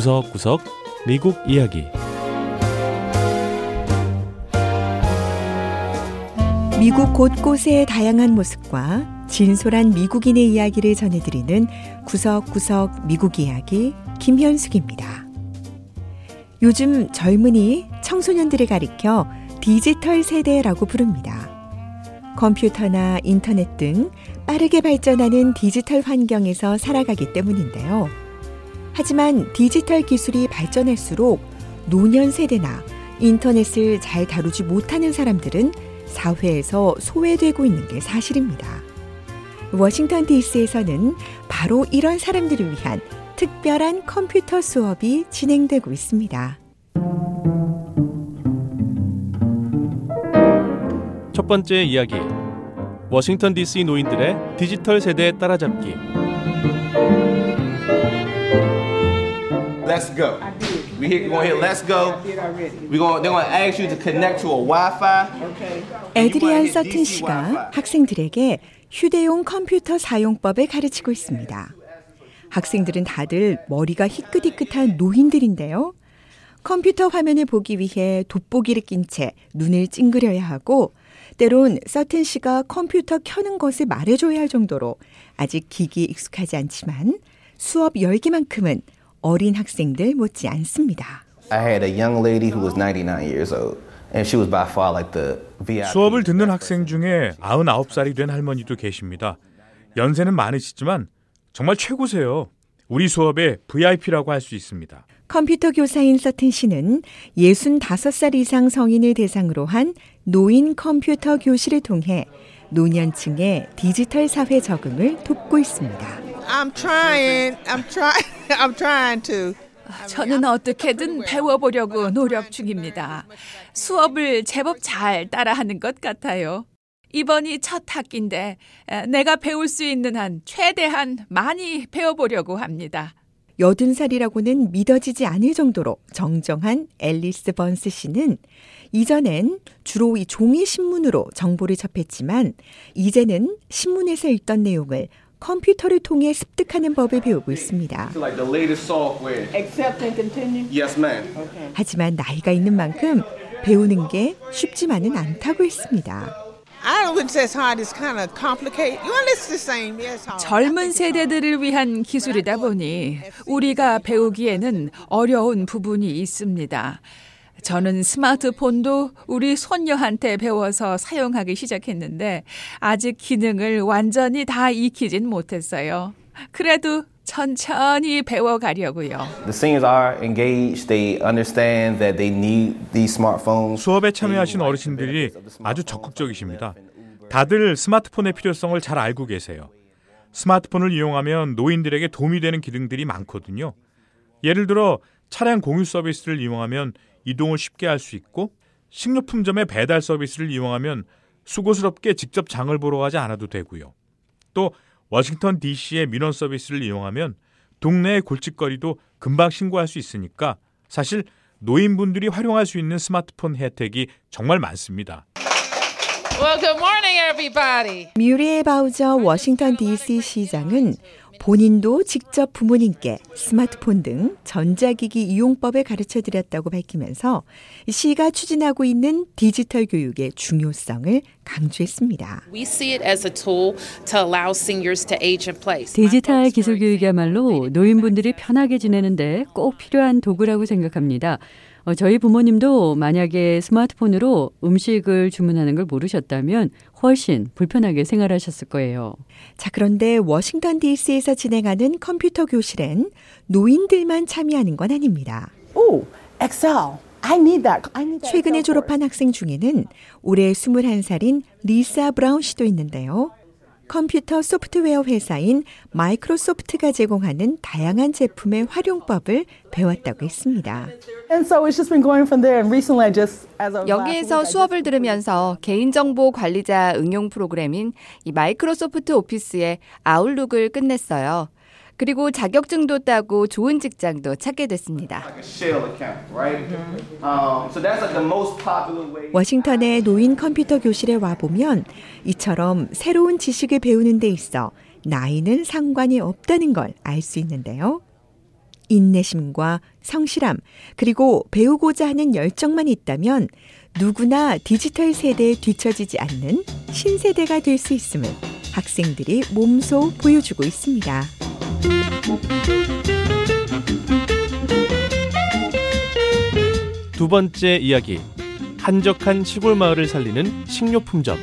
구석구석 미국 이야기 미국 곳곳의 다양한 모습과 진솔한 미국인의 이야기를 전해드리는 구석구석 미국 이야기 김현숙입니다. 요즘 젊은이 청소년들을 가리켜 디지털 세대라고 부릅니다. 컴퓨터나 인터넷 등 빠르게 발전하는 디지털 환경에서 살아가기 때문인데요. 하지만 디지털 기술이 발전할수록 노년 세대나 인터넷을 잘 다루지 못하는 사람들은 사회에서 소외되고 있는 게 사실입니다. 워싱턴 DC에서는 바로 이런 사람들을 위한 특별한 컴퓨터 수업이 진행되고 있습니다. 첫 번째 이야기 워싱턴 DC 노인들의 디지털 세대 따라잡기 Let's go. We hit, gonna hit let's go. We gonna they're gonna ask you to connect to a Wi-Fi. 에드리안 서튼 씨가 학생들에게 휴대용 컴퓨터 사용법을 가르치고 있습니다. 학생들은 다들 머리가 희끗희끗한 노인들인데요. 컴퓨터 화면을 보기 위해 돋보기를 낀 채 눈을 찡그려야 하고 때론 서튼 씨가 컴퓨터 켜는 것을 말해줘야 할 정도로 아직 기기에 익숙하지 않지만 수업 열기만큼은 어린 학생들 못지 않습니다. I had a young lady who was 99 years old, and she was by far like the VIP. 수업을 듣는 학생 중에 99살이 된 할머니도 계십니다. 연세는 많으시지만 정말 최고세요. 우리 수업의 VIP라고 할 수 있습니다. 컴퓨터 교사인 서튼 씨는 65살 이상 성인을 대상으로 한 노인 컴퓨터 교실을 통해 노년층의 디지털 사회 적응을 돕고 있습니다. I'm trying. I'm trying. I'm trying to. 저는 어떻게든 배워보려고 노력 중입니다. 수업을 제법 잘 따라하는 것 같아요. 이번이 첫 학기인데 에, 내가 배울 수 있는 한 최대한 많이 배워보려고 합니다. 80살이라고는 믿어지지 않을 정도로 정정한 앨리스 번스 씨는 이전엔 주로 이 종이 신문으로 정보를 접했지만 이제는 신문에서 읽던 내용을 컴퓨터를 통해 습득하는 법을 배우고 있습니다. Like the latest software. Accept and continue. Yes, ma'am. 하지만 나이가 있는 만큼 배우는 게 쉽지만은 않다고 했습니다. I don't think it's hard. It's kind of complicated. Well, it's the same. Yeah, it's hard. 젊은 세대들을 위한 기술이다 보니 우리가 배우기에는 어려운 부분이 있습니다. 저는 스마트폰도 우리 손녀한테 배워서 사용하기 시작했는데 아직 기능을 완전히 다 익히진 못했어요. 그래도 천천히 배워가려고요. The seniors are engaged. They understand that they need these smartphones. 수업에 참여하신 어르신들이 아주 적극적이십니다. 다들 스마트폰의 필요성을 잘 알고 계세요. 스마트폰을 이용하면 노인들에게 도움이 되는 기능들이 많거든요. 예를 들어 차량 공유 서비스를 이용하면 이동을 쉽게 할 수 있고 식료품점의 배달 서비스를 이용하면 수고스럽게 직접 장을 보러 가지 않아도 되고요. 또 워싱턴 DC의 민원 서비스를 이용하면 동네의 골칫거리도 금방 신고할 수 있으니까 사실 노인분들이 활용할 수 있는 스마트폰 혜택이 정말 많습니다. Well, good morning, everybody. 뮤리에 바우저 워싱턴 DC 시장은 본인도 직접 부모님께 스마트폰 등 전자기기 이용법을 가르쳐 드렸다고 밝히면서 시가 추진하고 있는 디지털 교육의 중요성을 강조했습니다. We see it as a tool to allow seniors to age in place. 디지털 기술 교육이야말로 노인분들이 편하게 지내는데 꼭 필요한 도구라고 생각합니다. 어, 저희 부모님도 만약에 스마트폰으로 음식을 주문하는 걸 모르셨다면 훨씬 불편하게 생활하셨을 거예요. 자, 그런데 워싱턴 DC에서 진행하는 컴퓨터 교실엔 노인들만 참여하는 건 아닙니다. Oh, Excel. I need that. I need that. 최근에 졸업한 학생 중에는 올해 21살인 리사 브라운 씨도 있는데요. 컴퓨터 소프트웨어 회사인 마이크로소프트가 제공하는 다양한 제품의 활용법을 배웠다고 했습니다. And so it's just been going from there. And recently, I just as of last 여기에서 수업을 들으면서 개인정보 관리자 응용 프로그램인 이 마이크로소프트 오피스의 아웃룩을 끝냈어요. 그리고 자격증도 따고 좋은 직장도 찾게 됐습니다. Right? Um, so that's like the most popular way. 워싱턴의 노인 컴퓨터 교실에 와 보면 이처럼 새로운 지식을 배우는 데 있어 나이는 상관이 없다는 걸 알 수 있는데요. 인내심과 성실함, 그리고 배우고자 하는 열정만 있다면 누구나 디지털 세대에 뒤처지지 않는 신세대가 될 수 있음을 학생들이 몸소 보여주고 있습니다. 두 번째 이야기. 한적한 시골 마을을 살리는 식료품점.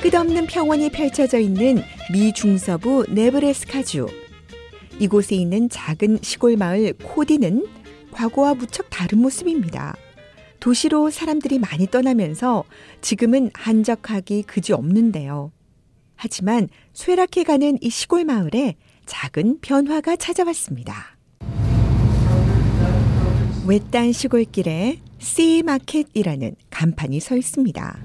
끝없는 평원이 펼쳐져 있는 미 중서부 네브래스카주. 이곳에 있는 작은 시골 마을 코디는 과거와 무척 다른 모습입니다. 도시로 사람들이 많이 떠나면서 지금은 한적하기 그지 없는데요. 하지만 쇠락해 가는 이 시골 마을에 작은 변화가 찾아왔습니다. 외딴 시골길에 C 마켓이라는 간판이 서 있습니다.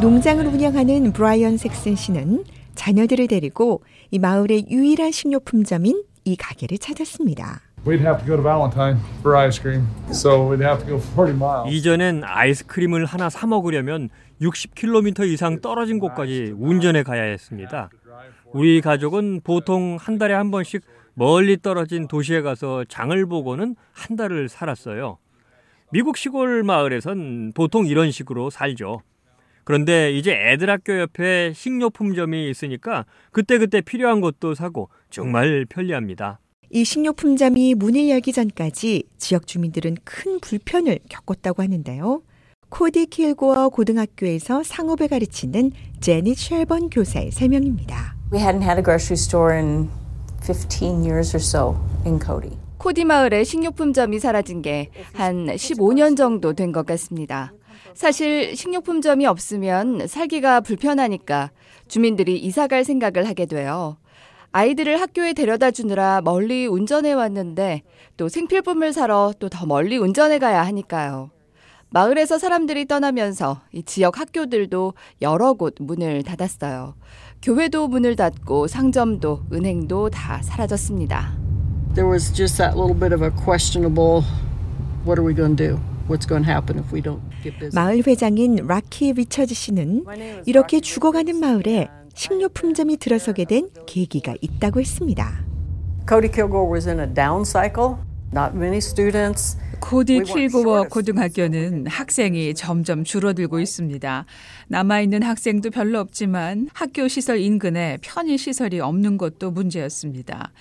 농장을 운영하는 브라이언 섹슨 씨는 자녀들을 데리고 이 마을의 유일한 식료품점인 이 가게를 찾았습니다. We'd have to go to Valentine for ice cream, so we'd have to go 40 miles. 이전엔 아이스크림을 하나 사 먹으려면 60km 이상 떨어진 곳까지 운전해 가야 했습니다. 우리 가족은 보통 한 달에 한 번씩 멀리 떨어진 도시에 가서 장을 보고는 한 달을 살았어요. 미국 시골 마을에선 보통 이런 식으로 살죠. 그런데 이제 애들 학교 옆에 식료품점이 있으니까 그때그때 필요한 것도 사고 정말 편리합니다. 이 식료품점이 문을 열기 전까지 지역 주민들은 큰 불편을 겪었다고 하는데요. 코디 킬고어 고등학교에서 상업을 가르치는 제니 쉘번 교사의 설명입니다. We hadn't had a grocery store in 15 years or so in Cody. 코디 마을에 식료품점이 사라진 게 한 15년 정도 된 것 같습니다. 사실 식료품점이 없으면 살기가 불편하니까 주민들이 이사 갈 생각을 하게 돼요. 아이들을 학교에 데려다 주느라 멀리 운전해 왔는데 또 생필품을 사러 또 더 멀리 운전해 가야 하니까요. 마을에서 사람들이 떠나면서 이 지역 학교들도 여러 곳 문을 닫았어요. 교회도 문을 닫고 상점도 은행도 다 사라졌습니다. There was just that little bit of a questionable what are we going to do? What's going to happen if we don't get busy? 마을 회장인 라키 리처즈 씨는 이렇게 죽어가는 마을에 식료품점이 들어서게 된 계기가 있다고 했습니다. Cody Kilgore was in a down cycle. Not many students. 코디 킬고워 고등학교는 학생이 점점 줄어들고 있습니다. 남아있는 학생도 별로 없지만 학교 시설 인근에 편의 시설이 없는 것도 문제였습니다.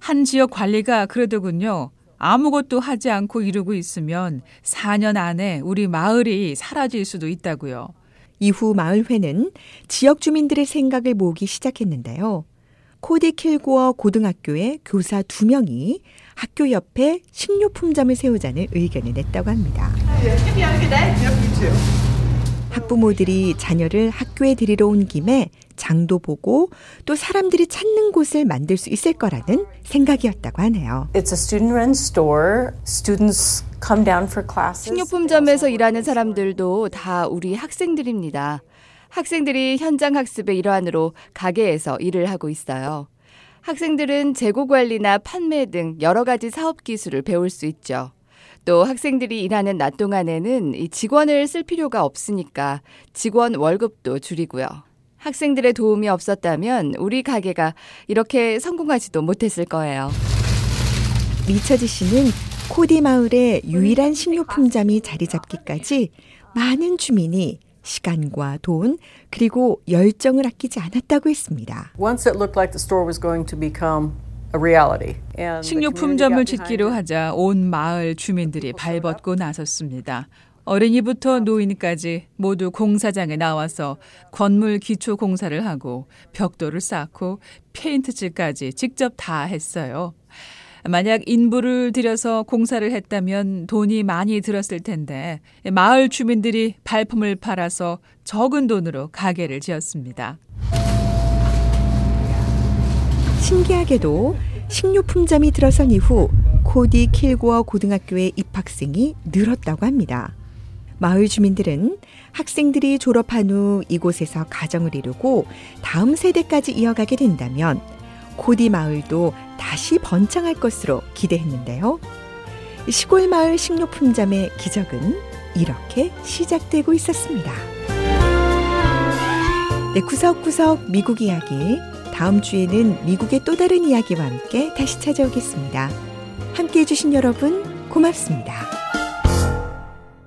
한 지역 관리가 그러더군요. 아무것도 하지 않고 이루고 있으면 4년 안에 우리 마을이 사라질 수도 있다고요. 이후 마을회는 지역 주민들의 생각을 모으기 시작했는데요. 코디 킬고어 고등학교의 교사 두 명이 학교 옆에 식료품점을 세우자는 의견을 냈다고 합니다. 학부모들이 자녀를 학교에 데리러 온 김에 장도 보고 또 사람들이 찾는 곳을 만들 수 있을 거라는 생각이었다고 하네요. It's a student-run store. Students come down for classes. 식료품점에서 일하는 사람들도 다 우리 학생들입니다. 학생들이 현장 학습의 일환으로 가게에서 일을 하고 있어요. 학생들은 재고 관리나 판매 등 여러 가지 사업 기술을 배울 수 있죠. 또 학생들이 일하는 낮 동안에는 이 직원을 쓸 필요가 없으니까 직원 월급도 줄이고요. 학생들의 도움이 없었다면 우리 가게가 이렇게 성공하지도 못했을 거예요. 리처지 씨는 코디 마을의 유일한 식료품점이 자리 잡기까지 많은 주민이 시간과 돈 그리고 열정을 아끼지 않았다고 했습니다. Once it looked like the store was going to become a reality. And the 식료품점을 짓기로. 하자 온 마을 주민들이 발벗고 나섰습니다. 어린이부터 노인까지 모두 공사장에 나와서 건물 기초 공사를 하고 벽돌을 쌓고 페인트칠까지 직접 다 했어요. 만약 인부를 들여서 공사를 했다면 돈이 많이 들었을 텐데 마을 주민들이 발품을 팔아서 적은 돈으로 가게를 지었습니다. 신기하게도 식료품점이 들어선 이후 코디 킬고어 고등학교의 입학생이 늘었다고 합니다. 마을 주민들은 학생들이 졸업한 후 이곳에서 가정을 이루고 다음 세대까지 이어가게 된다면 코디 마을도 다시 번창할 것으로 기대했는데요. 시골 마을 식료품점의 기적은 이렇게 시작되고 있었습니다. 네, 구석구석 미국 이야기 다음 주에는 미국의 또 다른 이야기와 함께 다시 찾아오겠습니다. 함께 해주신 여러분 고맙습니다.